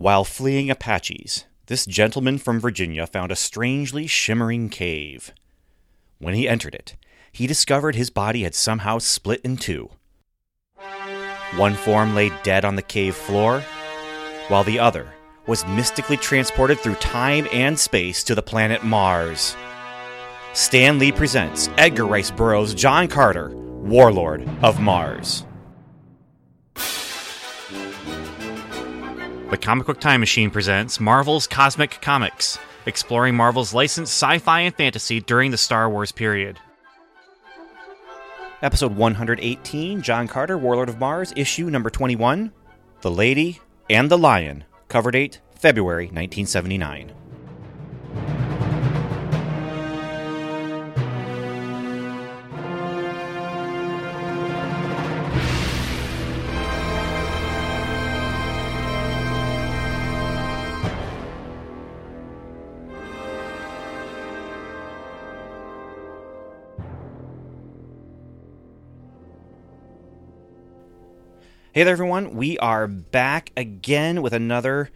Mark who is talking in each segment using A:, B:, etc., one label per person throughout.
A: While fleeing Apaches, this gentleman from Virginia found a strangely shimmering cave. When he entered it, he discovered his body had somehow split in two. One form lay dead on the cave floor, while the other was mystically transported through time and space to the planet Mars. Stan Lee presents Edgar Rice Burroughs' John Carter, Warlord of Mars. The Comic Book Time Machine presents Marvel's Cosmic Comics, exploring Marvel's licensed sci fi and fantasy during the Star Wars period. Episode 118 John Carter, Warlord of Mars, issue number 21 The Lady and the Lion, cover date February 1979. Hey there, everyone. We are back again with another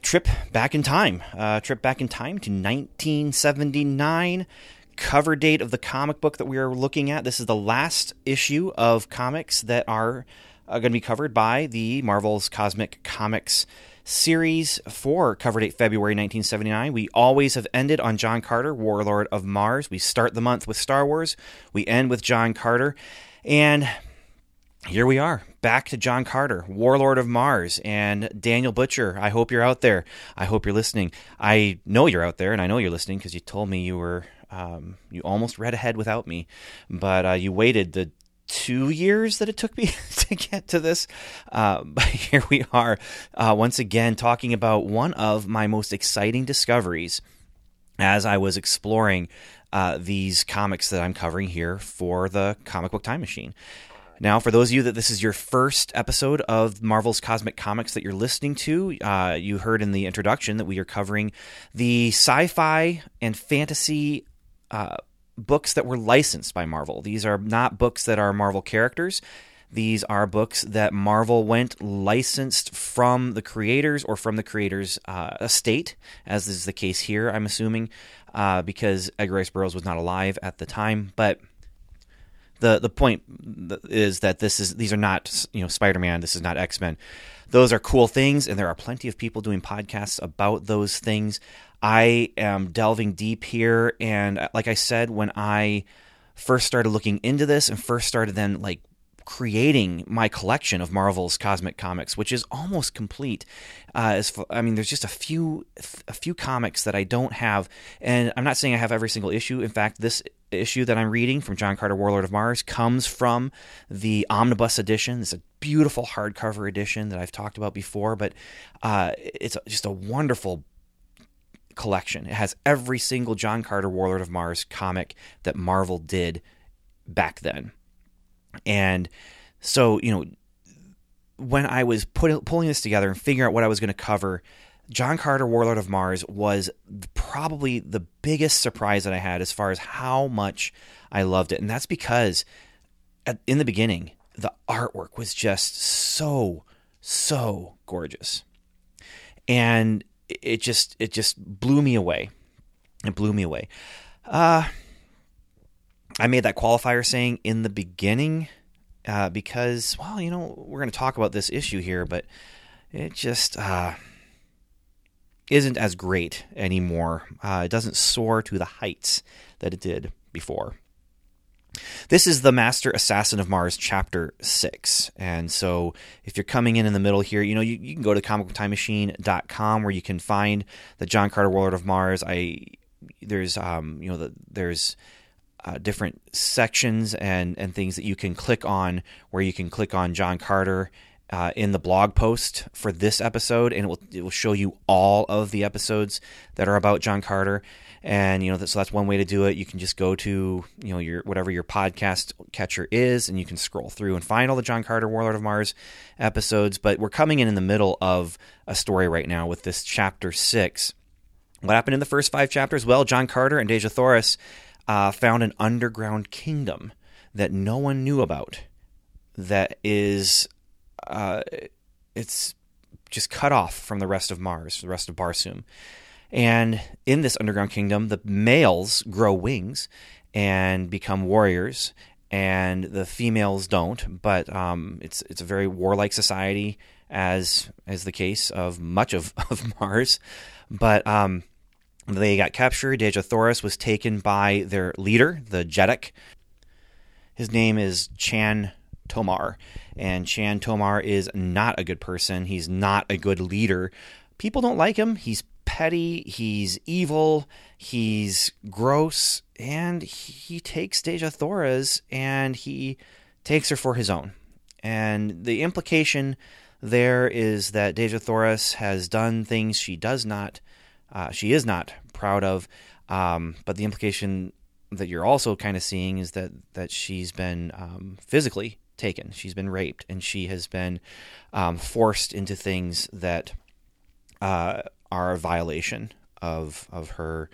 A: trip back in time. Uh, trip back in time to 1979. Cover date of the comic book that we are looking at. This is the last issue of comics that are uh, going to be covered by the Marvel's Cosmic Comics series for cover date February 1979. We always have ended on John Carter, Warlord of Mars. We start the month with Star Wars, we end with John Carter. And here we are back to John Carter, Warlord of Mars, and Daniel Butcher. I hope you're out there. I hope you're listening. I know you're out there, and I know you're listening because you told me you were. Um, you almost read ahead without me, but uh, you waited the two years that it took me to get to this. Uh, but here we are, uh, once again, talking about one of my most exciting discoveries as I was exploring uh, these comics that I'm covering here for the Comic Book Time Machine. Now, for those of you that this is your first episode of Marvel's Cosmic Comics that you're listening to, uh, you heard in the introduction that we are covering the sci fi and fantasy uh, books that were licensed by Marvel. These are not books that are Marvel characters. These are books that Marvel went licensed from the creators or from the creators' uh, estate, as is the case here, I'm assuming, uh, because Edgar Rice Burroughs was not alive at the time. But the the point is that this is these are not you know Spider-Man, this is not X-Men. Those are cool things and there are plenty of people doing podcasts about those things. I am delving deep here and uh, like I said when I first started looking into this and first started then like creating my collection of Marvel's cosmic comics, which is almost complete. Uh, as I mean, there's just a few a few comics that I don't have, and I'm not saying I have every single issue. In fact, this issue that I'm reading from John Carter, Warlord of Mars, comes from the omnibus edition. It's a beautiful hardcover edition that I've talked about before, but uh, it's just a wonderful collection. It has every single John Carter, Warlord of Mars comic that Marvel did back then. And so, you know, when I was put, pulling this together and figuring out what I was going to cover, John Carter, Warlord of Mars, was probably the biggest surprise that I had as far as how much I loved it. And that's because at, in the beginning, the artwork was just so, so gorgeous. And it just it just blew me away. It blew me away. Uh, I made that qualifier saying in the beginning uh, because, well, you know, we're going to talk about this issue here, but it just uh, isn't as great anymore. Uh, it doesn't soar to the heights that it did before. This is the Master Assassin of Mars, Chapter 6. And so if you're coming in in the middle here, you know, you, you can go to comicbooktimemachine.com where you can find the John Carter Warlord of Mars. I There's, um, you know, the, there's uh, different sections and, and things that you can click on where you can click on John Carter uh, in the blog post for this episode, and it will it will show you all of the episodes that are about John Carter. And you know, so that's one way to do it. You can just go to you know your whatever your podcast catcher is, and you can scroll through and find all the John Carter Warlord of Mars episodes. But we're coming in in the middle of a story right now with this chapter six. What happened in the first five chapters? Well, John Carter and Dejah Thoris uh, found an underground kingdom that no one knew about. That is, uh, it's just cut off from the rest of Mars, the rest of Barsoom. And in this underground kingdom, the males grow wings and become warriors, and the females don't. But um, it's it's a very warlike society, as as the case of much of, of Mars. But um, they got captured. Dejah Thoris was taken by their leader, the Jeddak. His name is Chan Tomar, and Chan Tomar is not a good person. He's not a good leader. People don't like him. He's petty, he's evil, he's gross, and he takes Dejah Thoris and he takes her for his own. And the implication there is that Dejah Thoris has done things she does not, uh, she is not proud of. Um, but the implication that you're also kind of seeing is that that she's been um, physically taken, she's been raped, and she has been um, forced into things that uh, are a violation of of her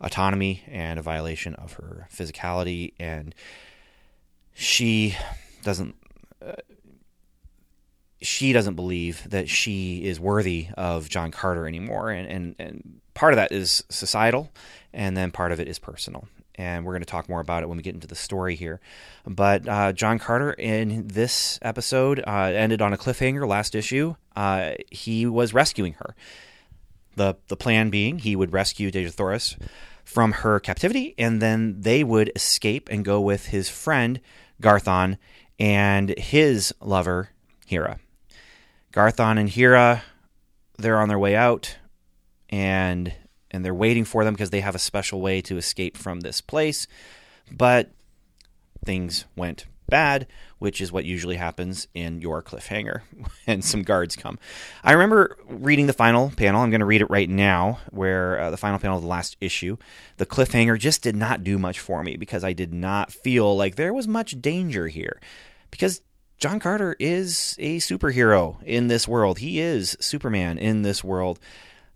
A: autonomy and a violation of her physicality. And she doesn't uh, she doesn't believe that she is worthy of John Carter anymore. And, and and part of that is societal and then part of it is personal and we're going to talk more about it when we get into the story here. But uh, John Carter in this episode uh, ended on a cliffhanger last issue. Uh, he was rescuing her, the the plan being he would rescue Dejah Thoris from her captivity, and then they would escape and go with his friend Garthon and his lover Hera. Garthon and Hera, they're on their way out, and and they're waiting for them because they have a special way to escape from this place. But things went bad, which is what usually happens in your cliffhanger and some guards come. I remember reading the final panel. I'm going to read it right now, where uh, the final panel of the last issue, the cliffhanger just did not do much for me because I did not feel like there was much danger here. Because John Carter is a superhero in this world, he is Superman in this world.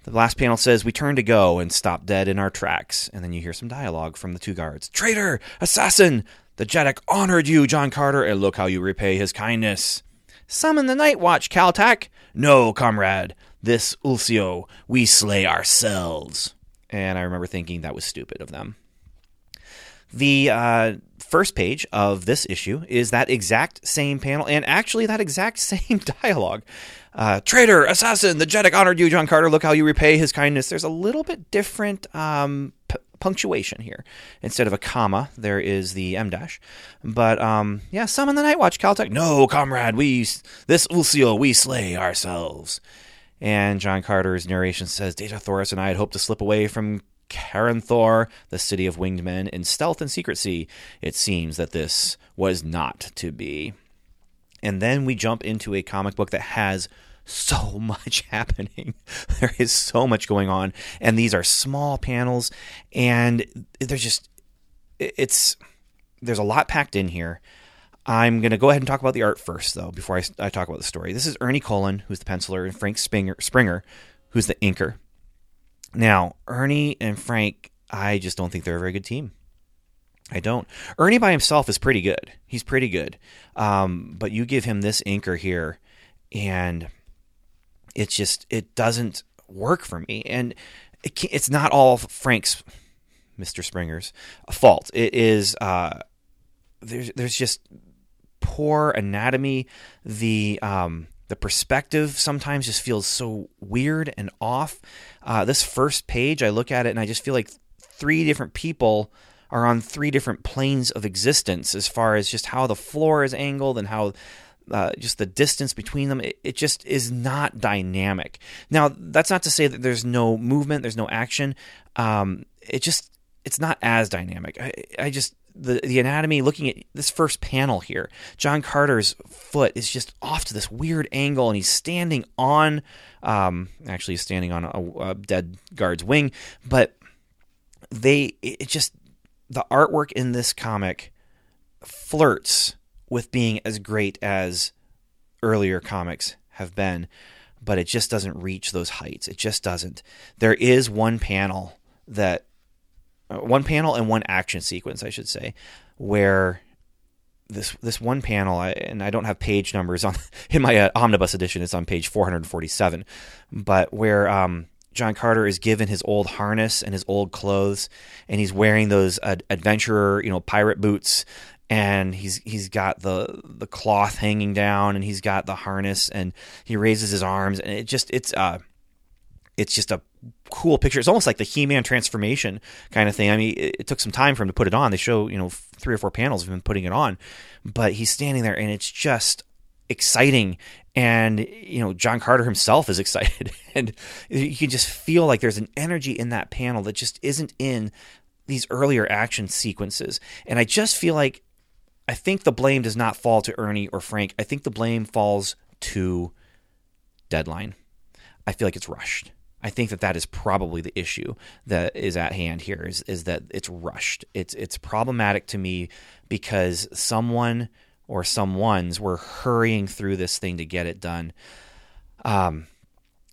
A: The last panel says, We turn to go and stop dead in our tracks. And then you hear some dialogue from the two guards Traitor! Assassin! The Jeddak honored you, John Carter, and look how you repay his kindness. Summon the Night Watch, Caltac. No, comrade. This Ulsio, we slay ourselves. And I remember thinking that was stupid of them. The uh, first page of this issue is that exact same panel, and actually that exact same dialogue. Uh, Traitor, assassin, the Jeddak honored you, John Carter. Look how you repay his kindness. There's a little bit different um, p- punctuation here. Instead of a comma, there is the M dash. But um, yeah, summon the Night Watch, Caltech. No, comrade, we this Ulsio we slay ourselves. And John Carter's narration says, Dejah Thoris and I had hoped to slip away from Caranthor, the city of winged men, in stealth and secrecy. It seems that this was not to be. And then we jump into a comic book that has so much happening. There is so much going on, and these are small panels, and there's just it's there's a lot packed in here. I'm going to go ahead and talk about the art first, though, before I, I, talk about the story. This is Ernie Colon, who's the penciler, and Frank Springer, Springer, who's the inker. Now, Ernie and Frank, I just don't think they're a very good team. I don't. Ernie by himself is pretty good. He's pretty good. Um, but you give him this inker here, and it's just it doesn't work for me, and it it's not all Frank's, Mister Springer's fault. It is uh, there's there's just poor anatomy. The um, the perspective sometimes just feels so weird and off. Uh, this first page, I look at it and I just feel like three different people are on three different planes of existence as far as just how the floor is angled and how uh, just the distance between them, it, it, just is not dynamic. Now, that's not to say that there's no movement, there's no action. Um, it just, it's not as dynamic. I, I just, the, the anatomy, looking at this first panel here, John Carter's foot is just off to this weird angle, and he's standing on, um, actually, he's standing on a, a dead guard's wing, but they, it just, the artwork in this comic flirts with being as great as earlier comics have been, but it just doesn't reach those heights. It just doesn't. There is one panel that, one panel and one action sequence, I should say, where this this one panel, I, and I don't have page numbers on in my uh, omnibus edition. It's on page 447, but where um, John Carter is given his old harness and his old clothes, and he's wearing those uh, adventurer, you know, pirate boots, and he's he's got the the cloth hanging down, and he's got the harness, and he raises his arms, and it just it's uh it's just a cool picture. It's almost like the He-Man transformation kind of thing. I mean, it, it, took some time for him to put it on. They show you know three or four panels of him putting it on, but he's standing there, and it's just exciting. And you know, John Carter himself is excited, and you can just feel like there's an energy in that panel that just isn't in these earlier action sequences. And I just feel like I think the blame does not fall to Ernie or Frank. I think the blame falls to Deadline. I feel like it's rushed. I think that that is probably the issue that is at hand here is, is that it's rushed. It's it's problematic to me because someone or someone's were hurrying through this thing to get it done. Um,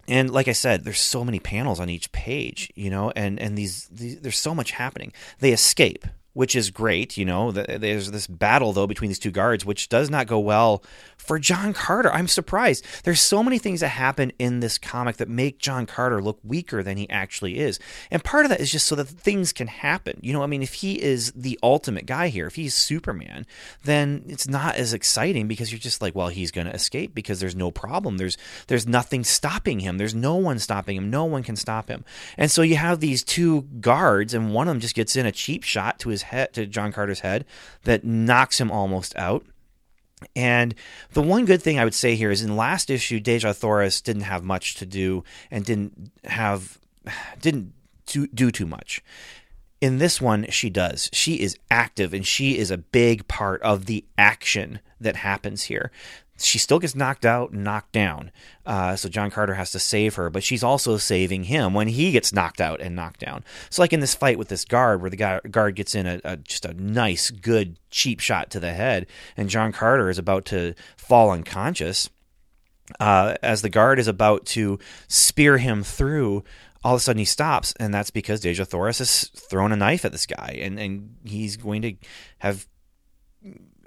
A: and like I said, there's so many panels on each page, you know, and and these, these there's so much happening. They escape which is great. You know, there's this battle though between these two guards, which does not go well for John Carter. I'm surprised. There's so many things that happen in this comic that make John Carter look weaker than he actually is, and part of that is just so that things can happen. You know, I mean, if he is the ultimate guy here, if he's Superman, then it's not as exciting because you're just like, well, he's going to escape because there's no problem. There's there's nothing stopping him. There's no one stopping him. No one can stop him. And so you have these two guards, and one of them just gets in a cheap shot to his his head to John Carter's head that knocks him almost out. And the one good thing I would say here is in last issue, Dejah Thoris didn't have much to do and didn't have didn't do too much. In this one, she does. She is active and she is a big part of the action that happens here she still gets knocked out and knocked down. Uh, so John Carter has to save her, but she's also saving him when he gets knocked out and knocked down. So, like in this fight with this guard, where the guard gets in a, a, just a nice, good, cheap shot to the head, and John Carter is about to fall unconscious. Uh, as the guard is about to spear him through, all of a sudden he stops, and that's because Dejah Thoris has thrown a knife at this guy, and, and he's going to have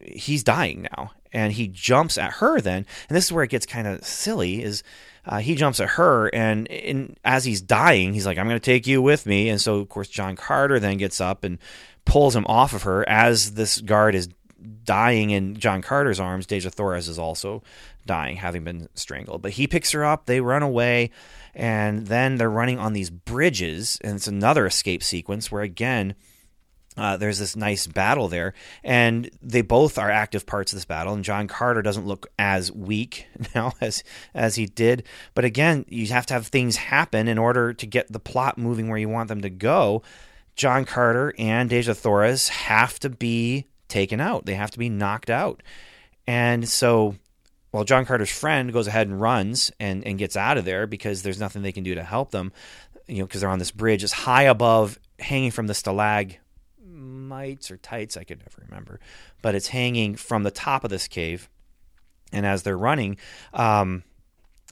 A: he's dying now and he jumps at her then and this is where it gets kind of silly is uh, he jumps at her and in, as he's dying he's like i'm going to take you with me and so of course john carter then gets up and pulls him off of her as this guard is dying in john carter's arms. Dejah thoris is also dying having been strangled. But he picks her up they run away and then they're running on these bridges and it's another escape sequence where again uh, there's this nice battle there, and they both are active parts of this battle. And John Carter doesn't look as weak now as as he did, but again, you have to have things happen in order to get the plot moving where you want them to go. John Carter and Dejah Thoris have to be taken out; they have to be knocked out, and so. Well, John Carter's friend goes ahead and runs and, and gets out of there because there's nothing they can do to help them, you know, because they're on this bridge. It's high above, hanging from the stalag mites or tights, I could never remember, but it's hanging from the top of this cave. And as they're running, um,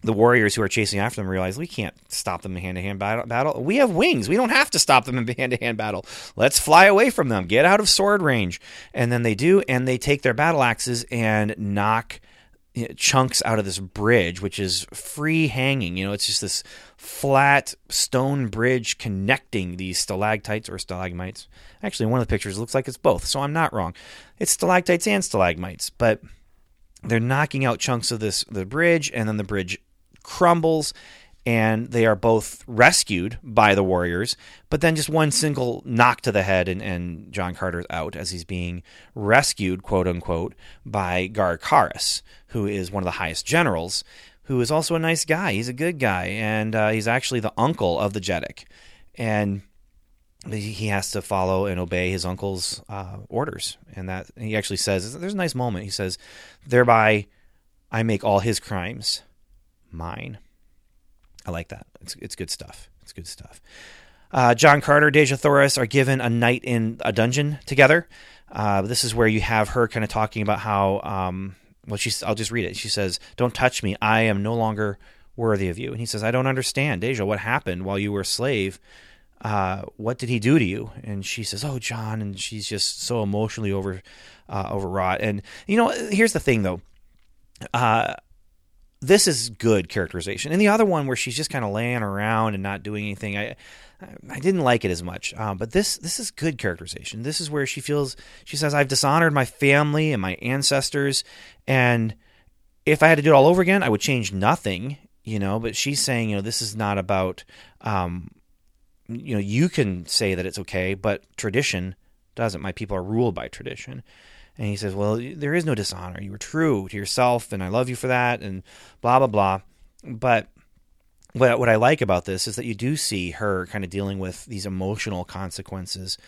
A: the warriors who are chasing after them realize we can't stop them in hand to hand battle. We have wings. We don't have to stop them in hand to hand battle. Let's fly away from them. Get out of sword range. And then they do, and they take their battle axes and knock chunks out of this bridge, which is free hanging. You know, it's just this flat stone bridge connecting these stalactites or stalagmites. Actually, one of the pictures looks like it's both, so I'm not wrong. It's stalactites and stalagmites, but they're knocking out chunks of this the bridge, and then the bridge crumbles and they are both rescued by the warriors, but then just one single knock to the head, and, and John Carter's out as he's being rescued, quote unquote, by Gar Karis, who is one of the highest generals, who is also a nice guy. He's a good guy, and uh, he's actually the uncle of the Jeddak. And he has to follow and obey his uncle's uh, orders. And that he actually says, there's a nice moment. He says, thereby I make all his crimes mine. I like that. It's it's good stuff. It's good stuff. Uh, John Carter, Dejah Thoris are given a night in a dungeon together. Uh, this is where you have her kind of talking about how. Um, well, she's. I'll just read it. She says, "Don't touch me. I am no longer worthy of you." And he says, "I don't understand, Dejah. What happened while you were a slave? uh, what did he do to you? And she says, oh, John. And she's just so emotionally over uh, overwrought. And, you know, here's the thing, though. This is good characterization. And the other one where she's just kind of laying around and not doing anything, I I didn't like it as much. Uh, but this this is good characterization. This is where she feels she says I've dishonored my family and my ancestors, and if I had to do it all over again, I would change nothing. You know, but she's saying you know this is not about um, you know you can say that it's okay, but tradition doesn't. My people are ruled by tradition. And he says, Well, there is no dishonor. You were true to yourself, and I love you for that, and blah, blah, blah. But what, what I like about this is that you do see her kind of dealing with these emotional consequences.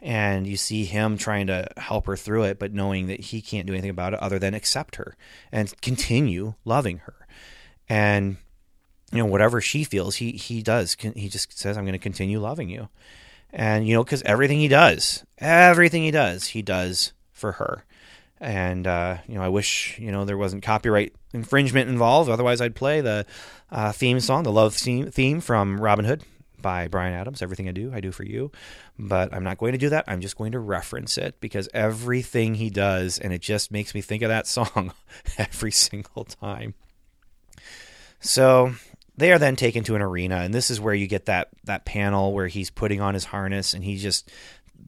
A: And you see him trying to help her through it, but knowing that he can't do anything about it other than accept her and continue loving her. And you know whatever she feels, he he does. He just says, "I'm going to continue loving you." And you know, because everything he does, everything he does, he does for her. And uh, you know, I wish you know there wasn't copyright infringement involved. Otherwise, I'd play the uh, theme song, the love theme, from Robin Hood by Bryan Adams. Everything I do, I do for you. But I'm not going to do that. I'm just going to reference it because everything he does, and it just makes me think of that song every single time. So they are then taken to an arena, and this is where you get that that panel where he's putting on his harness and he's just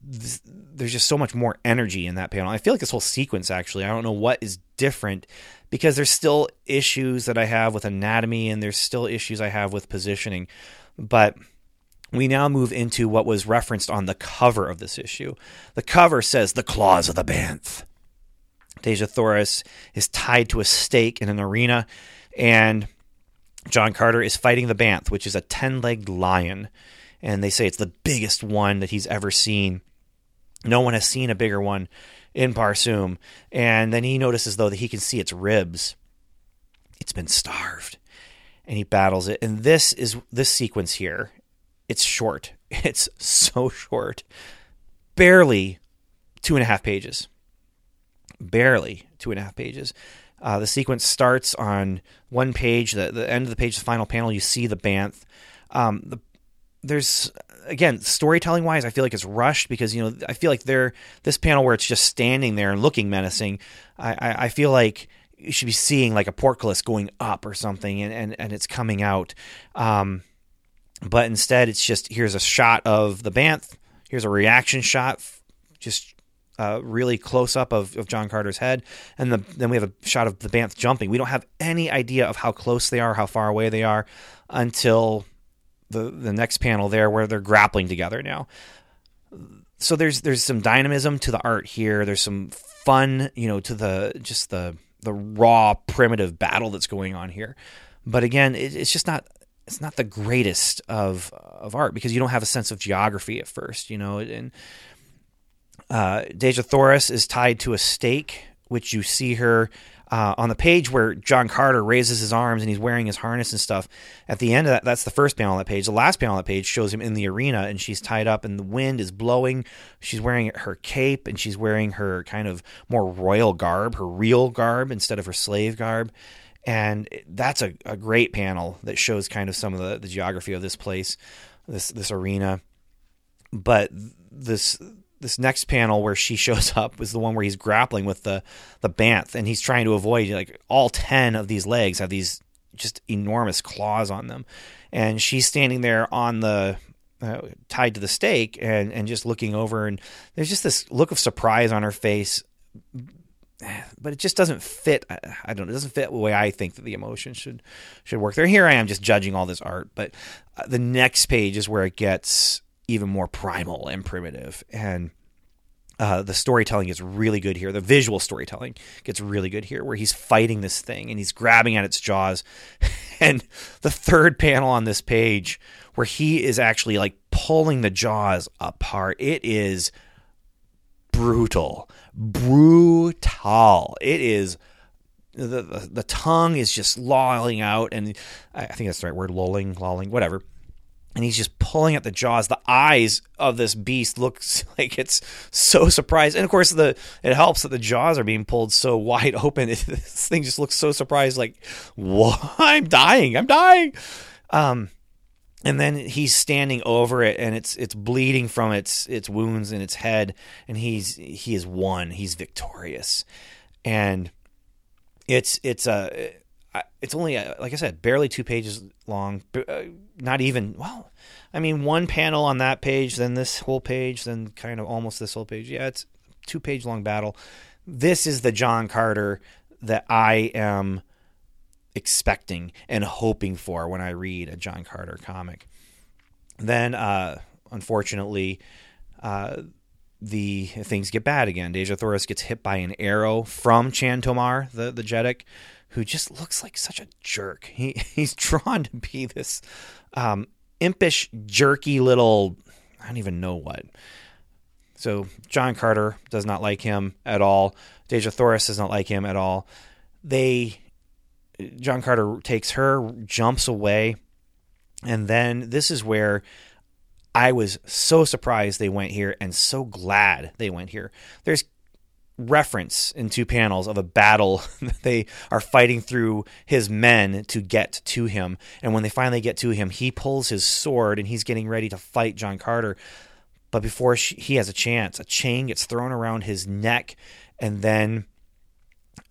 A: there's just so much more energy in that panel. I feel like this whole sequence actually, I don't know what is different because there's still issues that I have with anatomy and there's still issues I have with positioning. But we now move into what was referenced on the cover of this issue. The cover says the claws of the Banth. Dejah Thoris is tied to a stake in an arena, and John Carter is fighting the Banth, which is a 10 legged lion. And they say it's the biggest one that he's ever seen. No one has seen a bigger one in Barsoom. And then he notices, though, that he can see its ribs. It's been starved. And he battles it. And this is this sequence here. It's short. It's so short. Barely two and a half pages. Barely two and a half pages. Uh, the sequence starts on one page. The, the end of the page, the final panel, you see the Banth. Um, the there's again storytelling wise i feel like it's rushed because you know i feel like they're this panel where it's just standing there and looking menacing i i, I feel like you should be seeing like a portcullis going up or something and and, and it's coming out. Um but instead it's just here's a shot of the banth here's a reaction shot just uh, really close up of, of John Carter's head, and the, then we have a shot of the Banth jumping. We don't have any idea of how close they are, how far away they are, until the the next panel there where they're grappling together now. So there's there's some dynamism to the art here. There's some fun, you know, to the just the the raw primitive battle that's going on here. But again, it, it's just not it's not the greatest of of art because you don't have a sense of geography at first, you know. And uh, Dejah Thoris is tied to a stake, which you see her uh, on the page where John Carter raises his arms and he's wearing his harness and stuff, at the end of that, that's the first panel on that page. The last panel on that page shows him in the arena and she's tied up and the wind is blowing. She's wearing her cape and she's wearing her kind of more royal garb, her real garb instead of her slave garb. And that's a, a great panel that shows kind of some of the, the geography of this place, this this arena. But this this next panel where she shows up was the one where he's grappling with the the banth and he's trying to avoid like all 10 of these legs have these just enormous claws on them. And she's standing there on the uh, tied to the stake and and just looking over and there's just this look of surprise on her face but it just doesn't fit. I don't it doesn't fit the way I think that the emotion should should work. There here I am just judging all this art but uh, the next page is where it gets even more primal and primitive. And uh, the storytelling is really good here. The visual storytelling gets really good here, where he's fighting this thing and he's grabbing at its jaws. and the third panel on this page, where he is actually like pulling the jaws apart, it is brutal, brutal. It is. The, the, the tongue is just lolling out, and I think that's the right word, lolling, lolling, whatever and he's just pulling at the jaws. The eyes of this beast looks like it's so surprised, and of course, the it helps that the jaws are being pulled so wide open. this thing just looks so surprised, like, "What? I'm dying! I'm dying!" Um, and then he's standing over it and it's it's bleeding from its its wounds in its head and he's he is won he's victorious and it's it's a it's only like I said barely two pages long uh, not even well I mean one panel on that page then this whole page then kind of almost this whole page yeah it's two page long battle this is the John Carter that I am expecting and hoping for when I read a John Carter comic. Then, uh, unfortunately, uh, the things get bad again. Dejah Thoris gets hit by an arrow from Chan Tomar, the the Jeddak, who just looks like such a jerk. He he's drawn to be this um, impish, jerky little I don't even know what. So John Carter does not like him at all. Dejah Thoris does not like him at all. They John Carter takes her, jumps away, and then this is where I was so surprised they went here and so glad they went here. There's reference in two panels of a battle that they are fighting through his men to get to him and when they finally get to him he pulls his sword and he's getting ready to fight John Carter but before she, he has a chance a chain gets thrown around his neck and then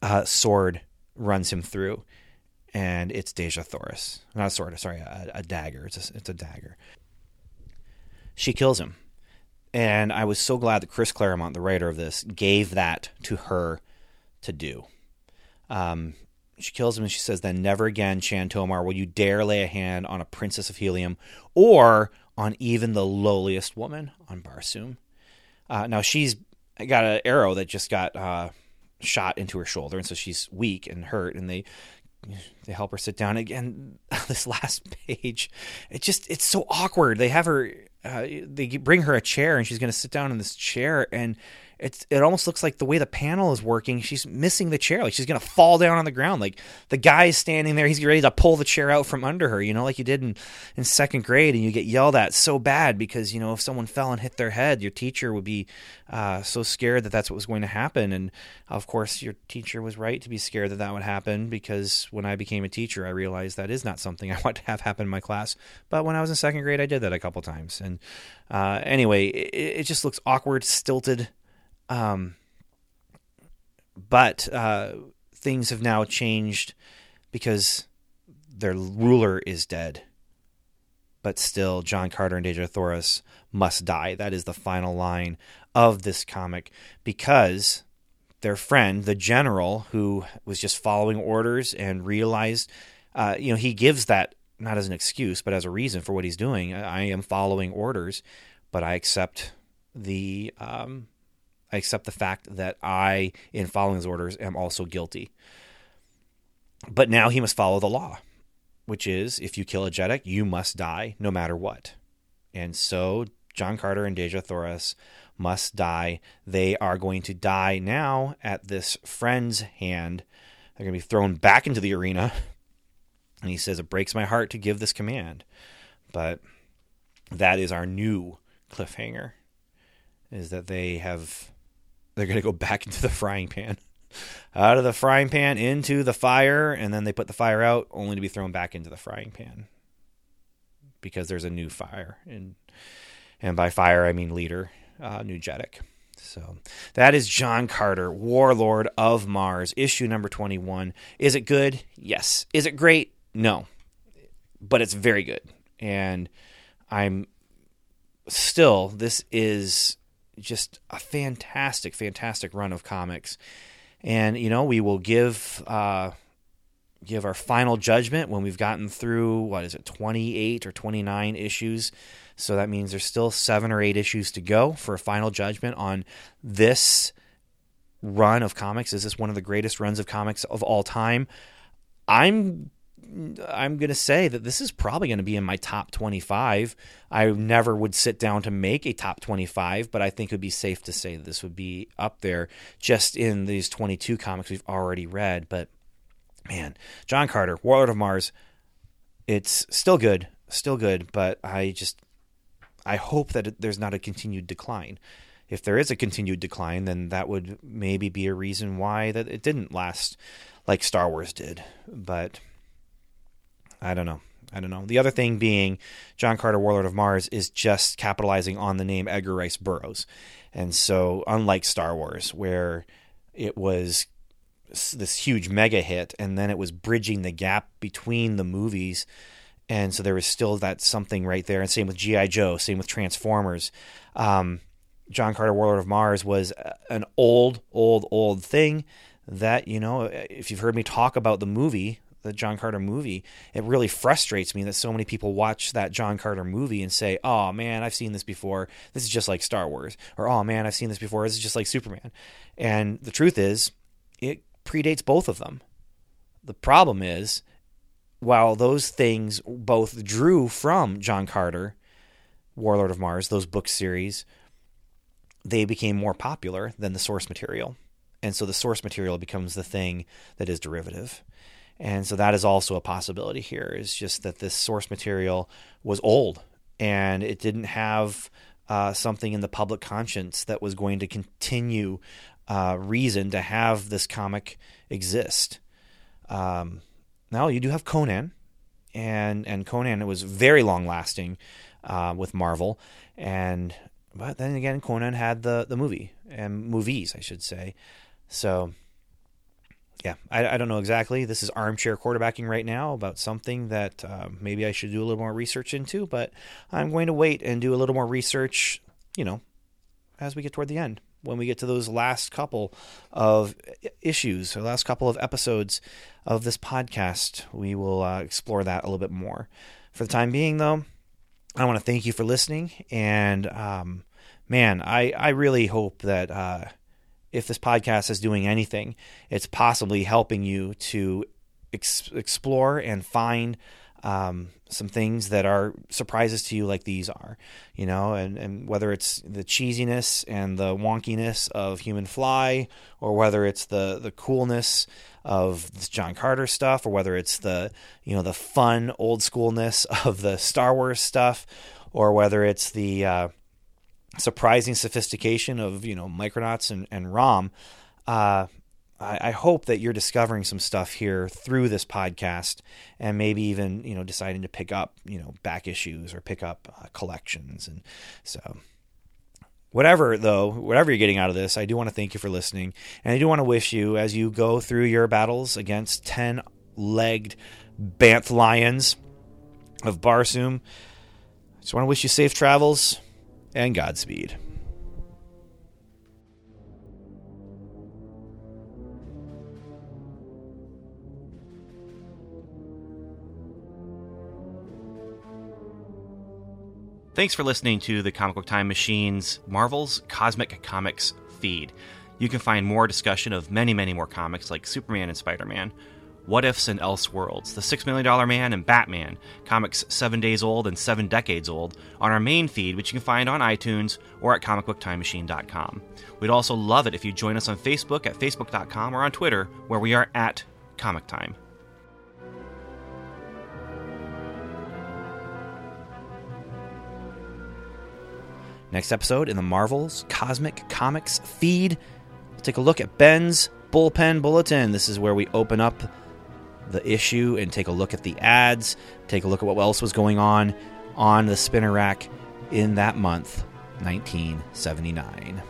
A: a sword runs him through and it's Dejah Thoris. Not a sword, sorry, a, a dagger. It's a, it's a dagger. She kills him. And I was so glad that Chris Claremont, the writer of this, gave that to her to do. Um, she kills him and she says, Then never again, Chan Tomar, will you dare lay a hand on a princess of helium or on even the lowliest woman on Barsoom. Uh, now she's got an arrow that just got uh, shot into her shoulder, and so she's weak and hurt. And they they help her sit down again. This last page, it just it's so awkward. They have her, uh, they bring her a chair, and she's going to sit down in this chair, and it's it almost looks like the way the panel is working, she's missing the chair. Like she's gonna fall down on the ground. Like the guy is standing there, he's ready to pull the chair out from under her, you know, like you did in, in second grade, and you get yelled at so bad because, you know, if someone fell and hit their head, your teacher would be uh, so scared that that's what was going to happen. And of course, your teacher was right to be scared that that would happen because when I became a teacher, I realized that is not something I want to have happen in my class. But when I was in second grade, I did that a couple times. And uh, anyway, it, it just looks awkward, stilted um, but uh, things have now changed because their ruler is dead. But still, John Carter and Dejah Thoris must die. That is the final line of this comic because their friend, the general, who was just following orders and realized, uh, you know, he gives that not as an excuse, but as a reason for what he's doing. I, am following orders, but I accept the um, I accept the fact that I, in following his orders, am also guilty. But now he must follow the law, which is if you kill a Jeddak, you must die no matter what. And so John Carter and Dejah Thoris must die. They are going to die now at this friend's hand. They're going to be thrown back into the arena. And he says, It breaks my heart to give this command. But that is our new cliffhanger is that they have they're going to go back into the frying pan. Out of the frying pan into the fire, and then they put the fire out, only to be thrown back into the frying pan because there's a new fire. And and by fire, I mean leader, uh, New Jeddak. So that is John Carter, Warlord of Mars, issue number 21. Is it good? Yes. Is it great? No. But it's very good. And I'm still, this is just a fantastic, fantastic run of comics. And you know, we will give uh, give our final judgment when we've gotten through what is it, twenty eight or twenty nine issues. So that means there's still seven or eight issues to go for a final judgment on this run of comics. Is this one of the greatest runs of comics of all time? I'm I'm going to say that this is probably going to be in my top 25. I never would sit down to make a top 25, but I think it would be safe to say that this would be up there just in these 22 comics we've already read. But man, John Carter, Warlord of Mars, it's still good, still good, but I just I hope that there's not a continued decline. If there is a continued decline, then that would maybe be a reason why that it didn't last like Star Wars did. But I don't know. I don't know. The other thing being John Carter, Warlord of Mars, is just capitalizing on the name Edgar Rice Burroughs. And so, unlike Star Wars, where it was this huge mega hit, and then it was bridging the gap between the movies. And so there was still that something right there. And same with G.I. Joe, same with Transformers. Um, John Carter, Warlord of Mars, was an old, old, old thing that, you know, if you've heard me talk about the movie, the John Carter movie, it really frustrates me that so many people watch that John Carter movie and say, "Oh man, I've seen this before. This is just like Star Wars," or "Oh man, I've seen this before. This is just like Superman." And the truth is, it predates both of them. The problem is, while those things both drew from John Carter, Warlord of Mars, those book series, they became more popular than the source material. And so the source material becomes the thing that is derivative. And so that is also a possibility here, is just that this source material was old and it didn't have uh, something in the public conscience that was going to continue uh, reason to have this comic exist. Um, now you do have Conan, and and Conan it was very long lasting uh, with Marvel, and but then again Conan had the the movie and movies I should say, so yeah, I, I, don't know exactly. This is armchair quarterbacking right now about something that uh, maybe I should do a little more research into, but I'm going to wait and do a little more research, you know, as we get toward the end. When we get to those last couple of issues, or last couple of episodes of this podcast, we will uh, explore that a little bit more. For the time being, though, I want to thank you for listening. And um, man, I, I really hope that. Uh, if this podcast is doing anything, it's possibly helping you to ex- explore and find um, some things that are surprises to you, like these are, you know, and, and whether it's the cheesiness and the wonkiness of Human Fly, or whether it's the the coolness of this John Carter stuff, or whether it's the you know the fun old schoolness of the Star Wars stuff, or whether it's the uh, surprising sophistication of you know Micronauts and, and ROM. Uh, I, hope that you're discovering some stuff here through this podcast, and maybe even you know deciding to pick up you know back issues or pick up uh, collections, and so. Whatever, though, whatever you're getting out of this, I do want to thank you for listening. And I do want to wish you, as you go through your battles against 10 legged Banth lions of Barsoom, I just want to wish you safe travels and Godspeed. Thanks for listening to the Comic Book Time Machine's Marvel's Cosmic Comics feed. You can find more discussion of many, many more comics like Superman and Spider Man what Ifs and Elseworlds, The Six Million Dollar Man, and Batman, comics seven days old and seven decades old, on our main feed, which you can find on iTunes or at comicbooktimemachine.com. We'd also love it if you join us on Facebook at facebook.com or on Twitter, where we are at Comic Time. Next episode in the Marvel's Cosmic Comics feed, we'll take a look at Ben's Bullpen Bulletin. This is where we open up the issue and take a look at the ads, take a look at what else was going on on the spinner rack in that month, 1979.